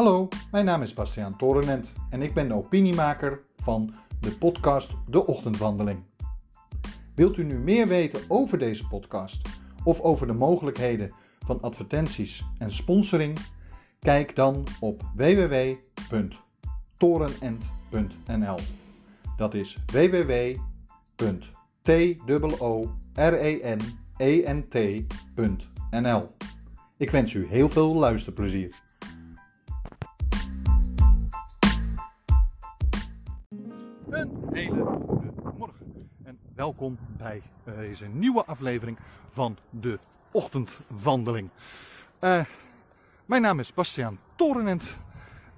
Hallo, mijn naam is Bastiaan Torenent en ik ben de opiniemaker van de podcast De Ochtendwandeling. Wilt u nu meer weten over deze podcast of over de mogelijkheden van advertenties en sponsoring? Kijk dan op www.torenent.nl. Dat is www.torenent.nl. Ik wens u heel veel luisterplezier. Een hele goede morgen en welkom bij eh, deze nieuwe aflevering van de Ochtendwandeling. Uh, mijn naam is Bastiaan Torenent.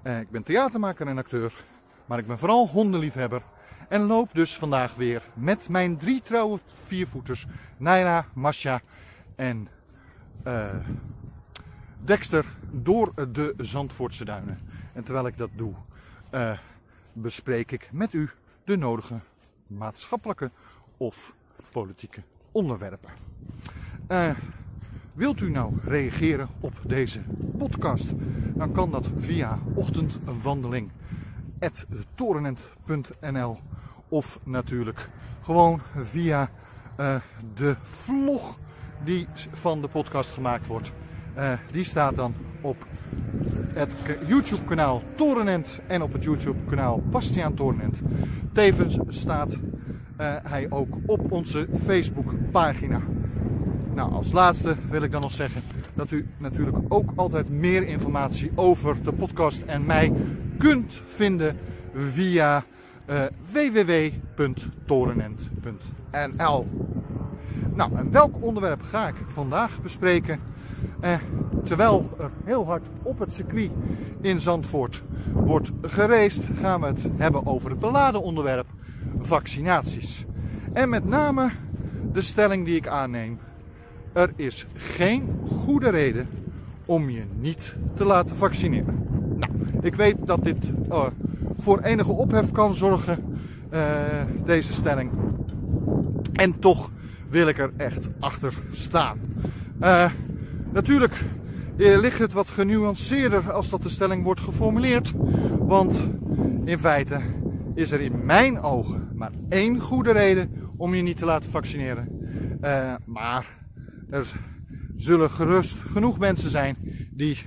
Uh, ik ben theatermaker en acteur, maar ik ben vooral hondenliefhebber. En loop dus vandaag weer met mijn drie trouwe viervoeters, Naila, Masha en Dexter, door de Zandvoortse duinen. En terwijl ik dat doe, bespreek ik met u de nodige maatschappelijke of politieke onderwerpen. Uh, wilt u nou reageren op deze podcast? Dan kan dat via ochtendwandeling.torenent.nl of natuurlijk gewoon via uh, de vlog die van de podcast gemaakt wordt. Uh, die staat dan op het YouTube-kanaal Torenent en op het YouTube-kanaal Bastiaan Torenent. Tevens staat uh, hij ook op onze Facebook-pagina. Nou, als laatste wil ik dan nog zeggen dat u natuurlijk ook altijd meer informatie over de podcast en mij kunt vinden via uh, www.torenent.nl. Nou, en welk onderwerp ga ik vandaag bespreken? Eh, terwijl er heel hard op het circuit in Zandvoort wordt gereest, gaan we het hebben over het beladen onderwerp vaccinaties. En met name de stelling die ik aanneem. Er is geen goede reden om je niet te laten vaccineren. Nou, ik weet dat dit uh, voor enige ophef kan zorgen, uh, deze stelling. En toch wil ik er echt achter staan. Uh, natuurlijk ligt het wat genuanceerder als dat de stelling wordt geformuleerd. Want in feite is er in mijn ogen maar één goede reden om je niet te laten vaccineren. Uh, maar er zullen gerust genoeg mensen zijn die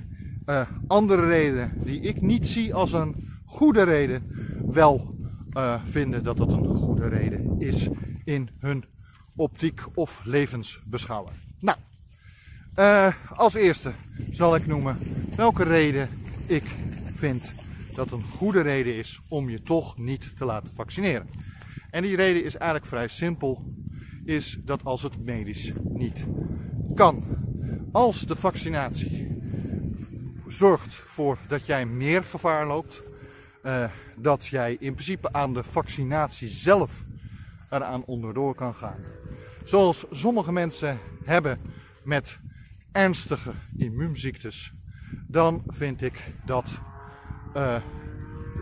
uh, andere redenen, die ik niet zie als een goede reden, wel vinden dat dat een goede reden is in hun optiek of levensbeschouwing. Nou, uh, als eerste zal ik noemen welke reden ik vind dat een goede reden is om je toch niet te laten vaccineren. En die reden is eigenlijk vrij simpel, is dat als het medisch niet kan. Als de vaccinatie zorgt voor dat jij meer gevaar loopt, uh, dat jij in principe aan de vaccinatie zelf eraan onderdoor kan gaan. Zoals sommige mensen hebben met ernstige immuunziektes, dan vind ik dat uh,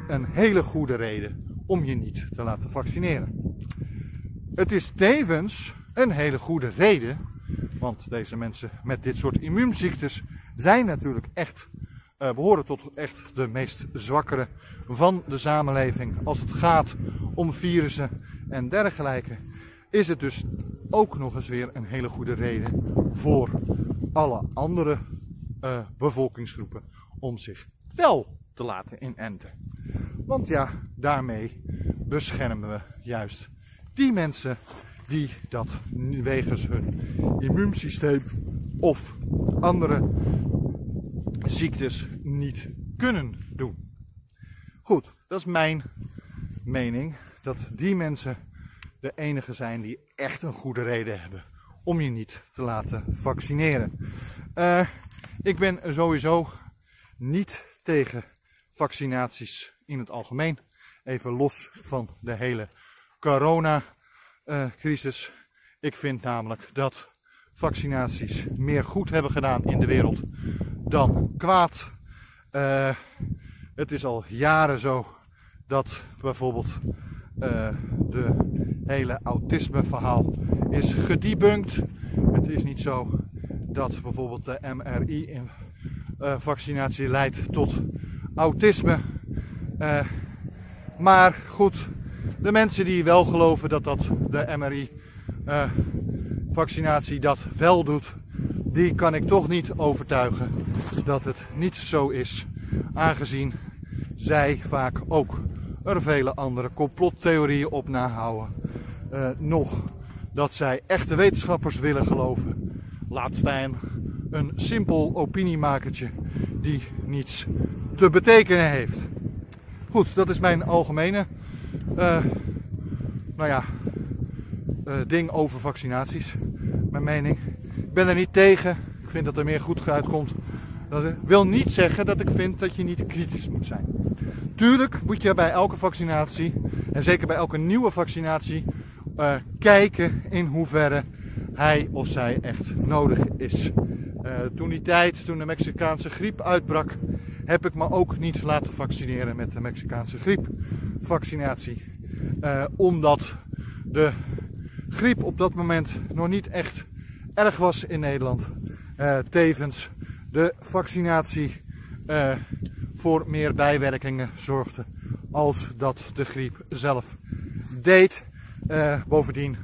een hele goede reden om je niet te laten vaccineren. Het is tevens een hele goede reden, want deze mensen met dit soort immuunziektes zijn natuurlijk echt, uh, behoren tot echt de meest zwakkere van de samenleving als het gaat om virussen en dergelijke. Is het dus ook nog eens weer een hele goede reden voor alle andere uh, bevolkingsgroepen om zich wel te laten inenten. Want ja, daarmee beschermen we juist die mensen die dat wegens hun immuunsysteem of andere ziektes niet kunnen doen. Goed, dat is mijn mening dat die mensen de enige zijn die echt een goede reden hebben om je niet te laten vaccineren. Uh, ik ben sowieso niet tegen vaccinaties in het algemeen. Even los van de hele corona-crisis. Uh, ik vind namelijk dat vaccinaties meer goed hebben gedaan in de wereld dan kwaad. Uh, het is al jaren zo dat bijvoorbeeld uh, de hele autisme verhaal is gedebunked. Het is niet zo dat bijvoorbeeld de MRI-vaccinatie leidt tot autisme. Uh, maar goed, de mensen die wel geloven dat dat de MRI-vaccinatie dat wel doet, die kan ik toch niet overtuigen dat het niet zo is. Aangezien zij vaak ook er vele andere complottheorieën op nahouden. Nog dat zij echte wetenschappers willen geloven. Laat staan een simpel opiniemakertje die niets te betekenen heeft. Goed, dat is mijn algemene uh, nou ja, uh, ding over vaccinaties. Mijn mening. Ik ben er niet tegen. Ik vind dat er meer goed uitkomt. Dat wil niet zeggen dat ik vind dat je niet kritisch moet zijn. Tuurlijk moet je bij elke vaccinatie, en zeker bij elke nieuwe vaccinatie, uh, kijken in hoeverre hij of zij echt nodig is. Uh, toen die tijd, toen de Mexicaanse griep uitbrak, heb ik me ook niet laten vaccineren met de Mexicaanse griepvaccinatie. Uh, omdat de griep op dat moment nog niet echt erg was in Nederland. Tevens de vaccinatie voor meer bijwerkingen zorgde als dat de griep zelf deed. Bovendien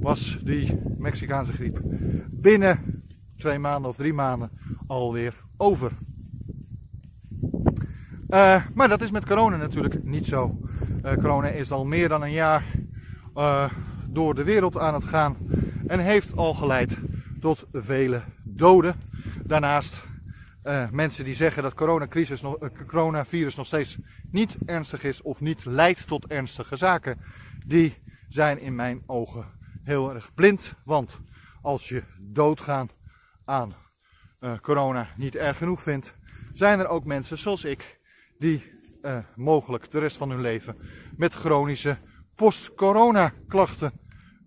was die Mexicaanse griep binnen twee maanden of drie maanden alweer over. Uh, maar dat is met corona natuurlijk niet zo. Uh, corona is al meer dan een jaar uh, door de wereld aan het gaan en heeft al geleid tot vele doden. Daarnaast mensen die zeggen dat coronacrisis, coronavirus nog steeds niet ernstig is of niet leidt tot ernstige zaken, die zijn in mijn ogen heel erg blind. Want als je doodgaan aan corona niet erg genoeg vindt, zijn er ook mensen zoals ik die uh, mogelijk de rest van hun leven met chronische post-corona klachten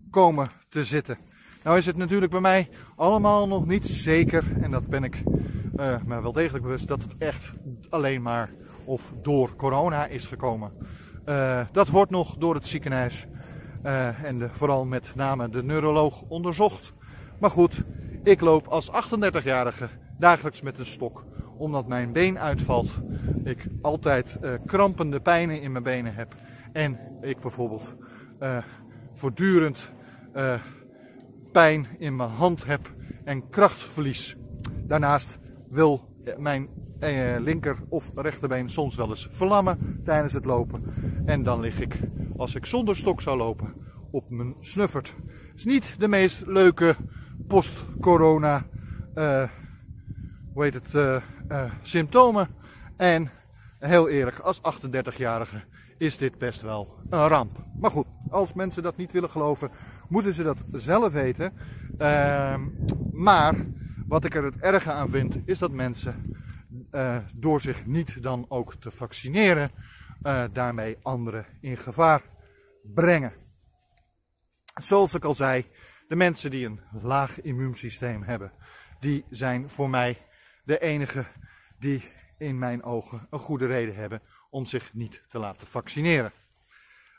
komen te zitten. Nou is het natuurlijk bij mij allemaal nog niet zeker, en dat ben ik uh, me wel degelijk bewust, dat het echt alleen maar of door corona is gekomen. Dat wordt nog door het ziekenhuis en de, vooral met name de neuroloog onderzocht. Maar goed, ik loop als 38-jarige dagelijks met een stok omdat mijn been uitvalt. Ik altijd uh, krampende pijnen in mijn benen heb. En ik bijvoorbeeld uh, voortdurend pijn in mijn hand heb en krachtverlies. Daarnaast wil mijn linker of rechterbeen soms wel eens verlammen tijdens het lopen. En dan lig ik, als ik zonder stok zou lopen, op mijn snuffert. Is niet de meest leuke post-corona, heet het, uh, symptomen. En heel eerlijk, als 38-jarige is dit best wel een ramp. Maar goed, als mensen dat niet willen geloven, moeten ze dat zelf weten. Uh, maar wat ik er het erge aan vind, is dat mensen uh, door zich niet dan ook te vaccineren, uh, daarmee anderen in gevaar brengen. Zoals ik al zei, de mensen die een laag immuunsysteem hebben, die zijn voor mij de enige die in mijn ogen een goede reden hebben om zich niet te laten vaccineren.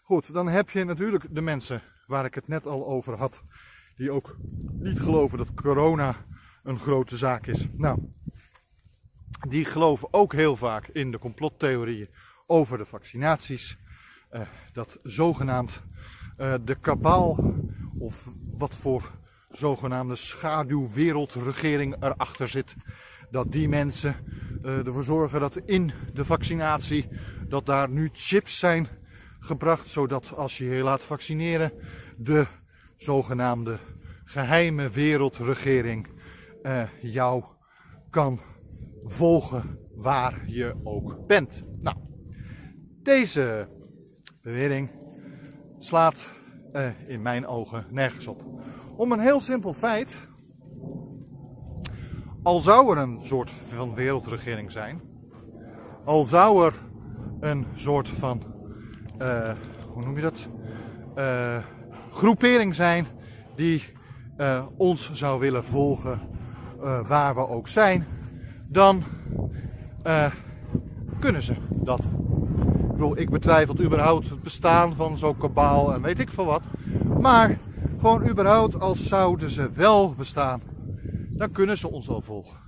Goed, dan heb je natuurlijk de mensen waar ik het net al over had, die ook niet geloven dat corona een grote zaak is. Nou, die geloven ook heel vaak in de complottheorieën over de vaccinaties. Uh, dat zogenaamd uh, de kabaal, of wat voor zogenaamde schaduwwereldregering erachter zit, dat die mensen uh, ervoor zorgen dat in de vaccinatie, dat daar nu chips zijn gebracht, zodat als je je laat vaccineren, de zogenaamde geheime wereldregering jou kan volgen waar je ook bent. Deze bewering slaat uh, in mijn ogen nergens op. Om een heel simpel feit al zou er een soort van wereldregering zijn, al zou er een soort van, uh, hoe noem je dat, uh, groepering zijn die ons zou willen volgen waar we ook zijn, dan kunnen ze dat. Bedoel, ik betwijfel überhaupt het bestaan van zo'n kabaal en weet ik veel wat. Maar gewoon überhaupt als zouden ze wel bestaan dan kunnen ze ons wel volgen.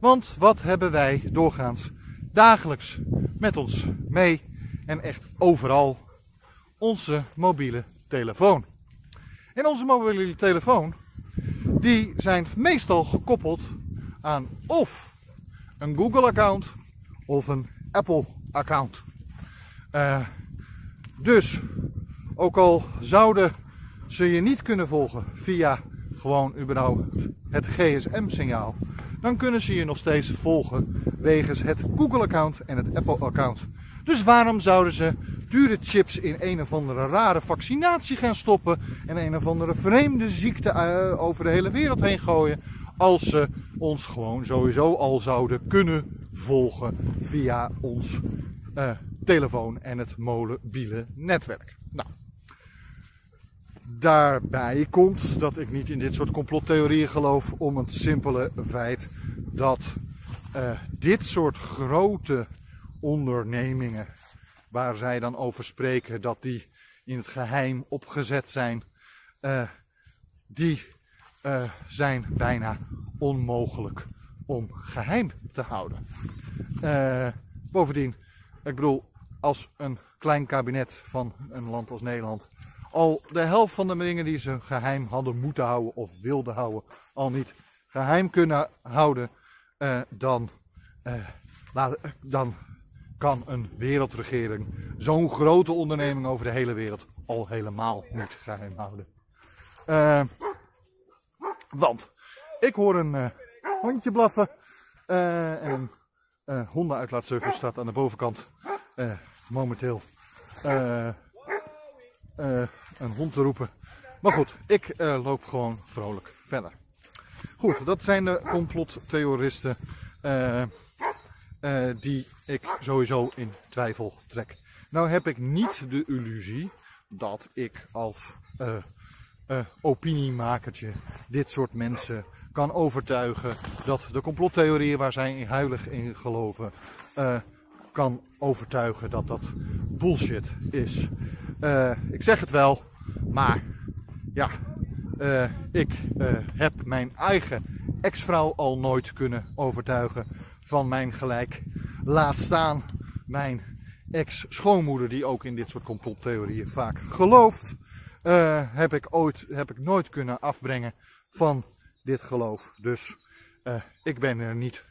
Want wat hebben wij doorgaans dagelijks met ons mee en echt overal onze mobiele telefoon. En onze mobiele telefoon, die zijn meestal gekoppeld aan of een Google-account of een Apple-account. Uh, dus, ook al zouden ze je niet kunnen volgen via gewoon überhaupt het GSM-signaal, dan kunnen ze je nog steeds volgen wegens het Google-account en het Apple-account. Dus waarom zouden ze dure chips in een of andere rare vaccinatie gaan stoppen en een of andere vreemde ziekte uh, over de hele wereld heen gooien, als ze ons gewoon sowieso al zouden kunnen volgen via ons uh, telefoon en het mobiele netwerk. Nou, daarbij komt dat ik niet in dit soort complottheorieën geloof om het simpele feit dat uh, dit soort grote ondernemingen waar zij dan over spreken dat die in het geheim opgezet zijn, uh, die uh, zijn bijna onmogelijk om geheim te houden. Bovendien, ik bedoel, als een klein kabinet van een land als Nederland al de helft van de dingen die ze geheim hadden moeten houden of wilden houden, al niet geheim kunnen houden, uh, dan, uh, dan kan een wereldregering zo'n grote onderneming over de hele wereld al helemaal niet geheim houden. Uh, want ik hoor een hondje blaffen en een hondenuitlaatservice staat aan de bovenkant momenteel een hond te roepen. Maar goed, ik loop gewoon vrolijk verder. Goed, dat zijn de complottheoristen uh, uh, die ik sowieso in twijfel trek. Nou heb ik niet de illusie dat ik als uh, opiniemakertje dit soort mensen kan overtuigen dat de complottheorieën waar zij huilig in geloven, kan overtuigen dat dat bullshit is. ik zeg het wel, maar ja, ik heb mijn eigen ex-vrouw al nooit kunnen overtuigen van mijn gelijk. Laat staan mijn ex-schoonmoeder, die ook in dit soort complottheorieën vaak gelooft. Uh, heb, ik ooit, heb ik nooit kunnen afbrengen van dit geloof. Dus ik ben er niet.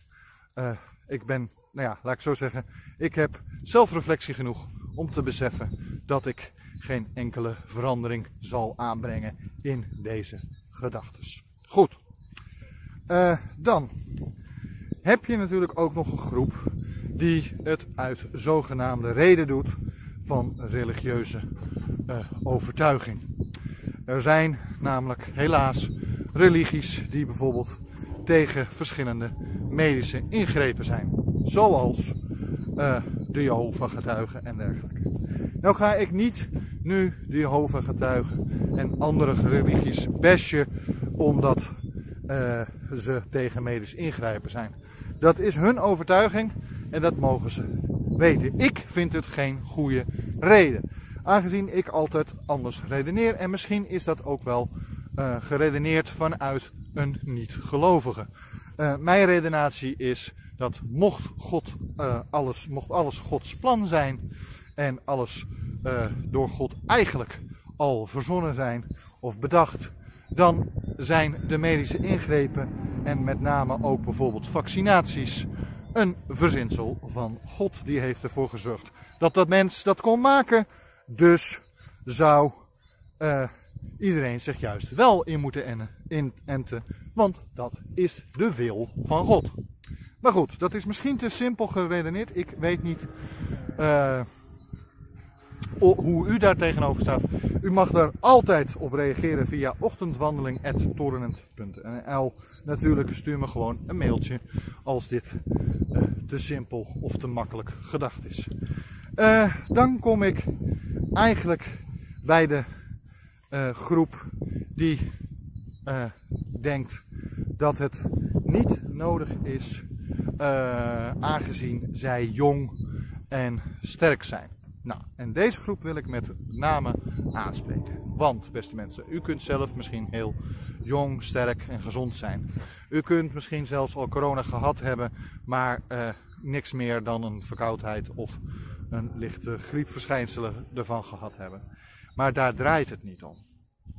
ik ben, nou ja, laat ik zo zeggen. Ik heb zelfreflectie genoeg om te beseffen dat ik geen enkele verandering zal aanbrengen in deze gedachten. Goed. Dan heb je natuurlijk ook nog een groep die het uit zogenaamde reden doet van religieuze overtuiging. Er zijn namelijk helaas religies die bijvoorbeeld tegen verschillende medische ingrepen zijn. Zoals uh, de Jehovah-getuigen en dergelijke. Nou ga ik niet nu de Jehovah-getuigen en andere religies bashen omdat uh, ze tegen medisch ingrijpen zijn. Dat is hun overtuiging en dat mogen ze weten. Ik vind het geen goede reden. Aangezien ik altijd anders redeneer en misschien is dat ook wel uh, geredeneerd vanuit een niet-gelovige. Uh, mijn redenatie is dat mocht God uh, alles, mocht alles Gods plan zijn en alles door God eigenlijk al verzonnen zijn of bedacht, dan zijn de medische ingrepen en met name ook bijvoorbeeld vaccinaties een verzinsel van God. Die heeft ervoor gezorgd dat dat mens dat kon maken. Dus zou uh, iedereen zich juist wel in moeten enten, want dat is de wil van God. Maar goed, dat is misschien te simpel geredeneerd. Ik weet niet uh, hoe u daar tegenover staat. U mag daar altijd op reageren via ochtendwandeling.torenent.nl. Natuurlijk stuur me gewoon een mailtje als dit uh, te simpel of te makkelijk gedacht is. Uh, dan kom ik eigenlijk bij de uh, groep die denkt dat het niet nodig is, aangezien zij jong en sterk zijn. Nou, en deze groep wil ik met name aanspreken. Want, beste mensen, u kunt zelf misschien heel jong, sterk en gezond zijn. U kunt misschien zelfs al corona gehad hebben, maar niks meer dan een verkoudheid of een lichte griepverschijnselen ervan gehad hebben. Maar daar draait het niet om.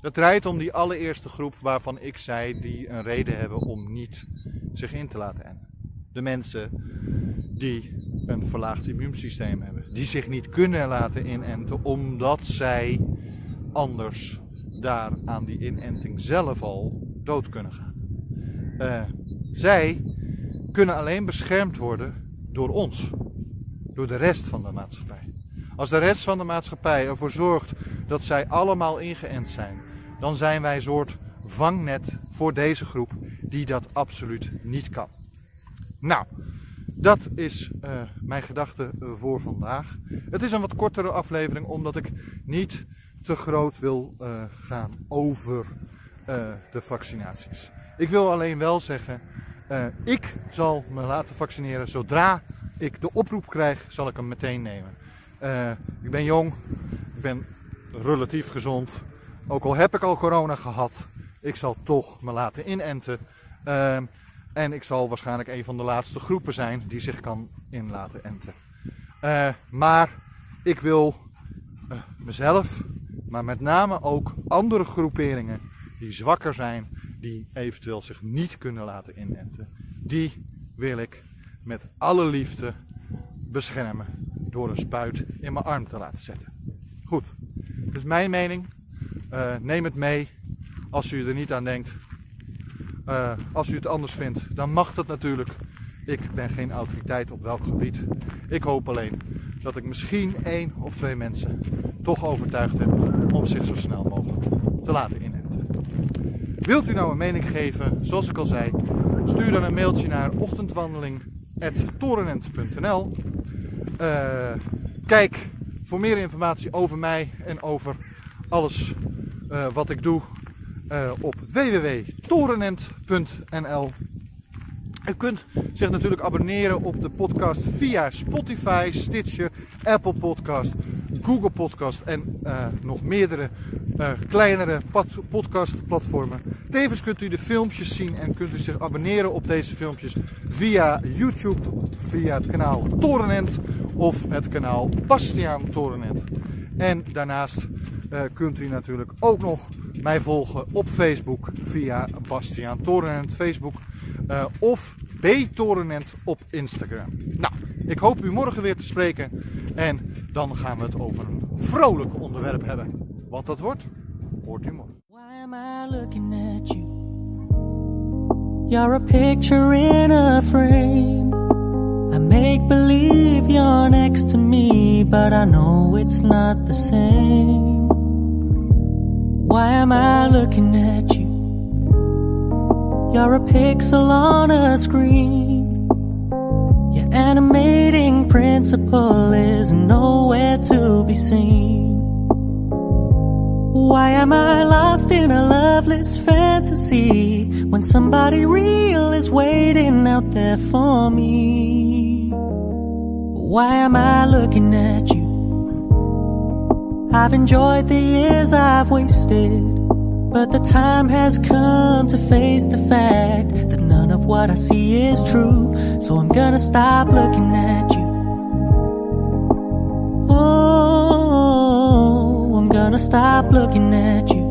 Het draait om die allereerste groep waarvan ik zei die een reden hebben om niet zich in te laten ennen. De mensen die een verlaagd immuunsysteem hebben, die zich niet kunnen laten inenten omdat zij anders daar aan die inenting zelf al dood kunnen gaan. Uh, zij kunnen alleen beschermd worden door ons, door de rest van de maatschappij. Als de rest van de maatschappij ervoor zorgt dat zij allemaal ingeënt zijn, dan zijn wij een soort vangnet voor deze groep die dat absoluut niet kan. Nou, dat is uh, mijn gedachte voor vandaag. Het is een wat kortere aflevering omdat ik niet te groot wil uh, gaan over de vaccinaties. Ik wil alleen wel zeggen, ik zal me laten vaccineren zodra ik de oproep krijg, zal ik hem meteen nemen. ik ben jong, ik ben relatief gezond. Ook al heb ik al corona gehad, ik zal toch me laten inenten. En ik zal waarschijnlijk een van de laatste groepen zijn die zich kan in laten enten. Uh, maar ik wil uh, mezelf, maar met name ook andere groeperingen die zwakker zijn, die eventueel zich niet kunnen laten inenten, die wil ik met alle liefde beschermen door een spuit in mijn arm te laten zetten. Goed, dat is mijn mening. Uh, neem het mee. Als u er niet aan denkt, uh, als u het anders vindt, dan mag dat natuurlijk. Ik ben geen autoriteit op welk gebied. Ik hoop alleen dat ik misschien één of twee mensen toch overtuigd heb om zich zo snel mogelijk te laten inenten. Wilt u nou een mening geven, zoals ik al zei, stuur dan een mailtje naar ochtendwandeling.torenent.nl. Uh, kijk voor meer informatie over mij en over alles uh, wat ik doe uh, op www.torenent.nl. U kunt zich natuurlijk abonneren op de podcast via Spotify, Stitcher, Apple Podcast, Google Podcast en uh, nog meerdere uh, kleinere podcastplatformen. Tevens kunt u de filmpjes zien en kunt u zich abonneren op deze filmpjes via YouTube, via het kanaal Torenent of het kanaal Bastiaan Torenent. En daarnaast uh, kunt u natuurlijk ook nog mij volgen op Facebook via Bastiaan Torenent Facebook of B Torenent op Instagram. Nou, ik hoop u morgen weer te spreken en dan gaan we het over een vrolijk onderwerp hebben. Wat dat wordt, hoort u morgen. Why am I looking at you? You're a picture in a frame. I make believe you're next to me, but I know it's not the same. Why am I looking at you? You're a pixel on a screen. Animating principle is nowhere to be seen. Why am I lost in a loveless fantasy when somebody real is waiting out there for me? Why am I looking at you? I've enjoyed the years I've wasted, but the time has come to face the fact that what I see is true. So I'm gonna stop looking at you. Oh, I'm gonna stop looking at you.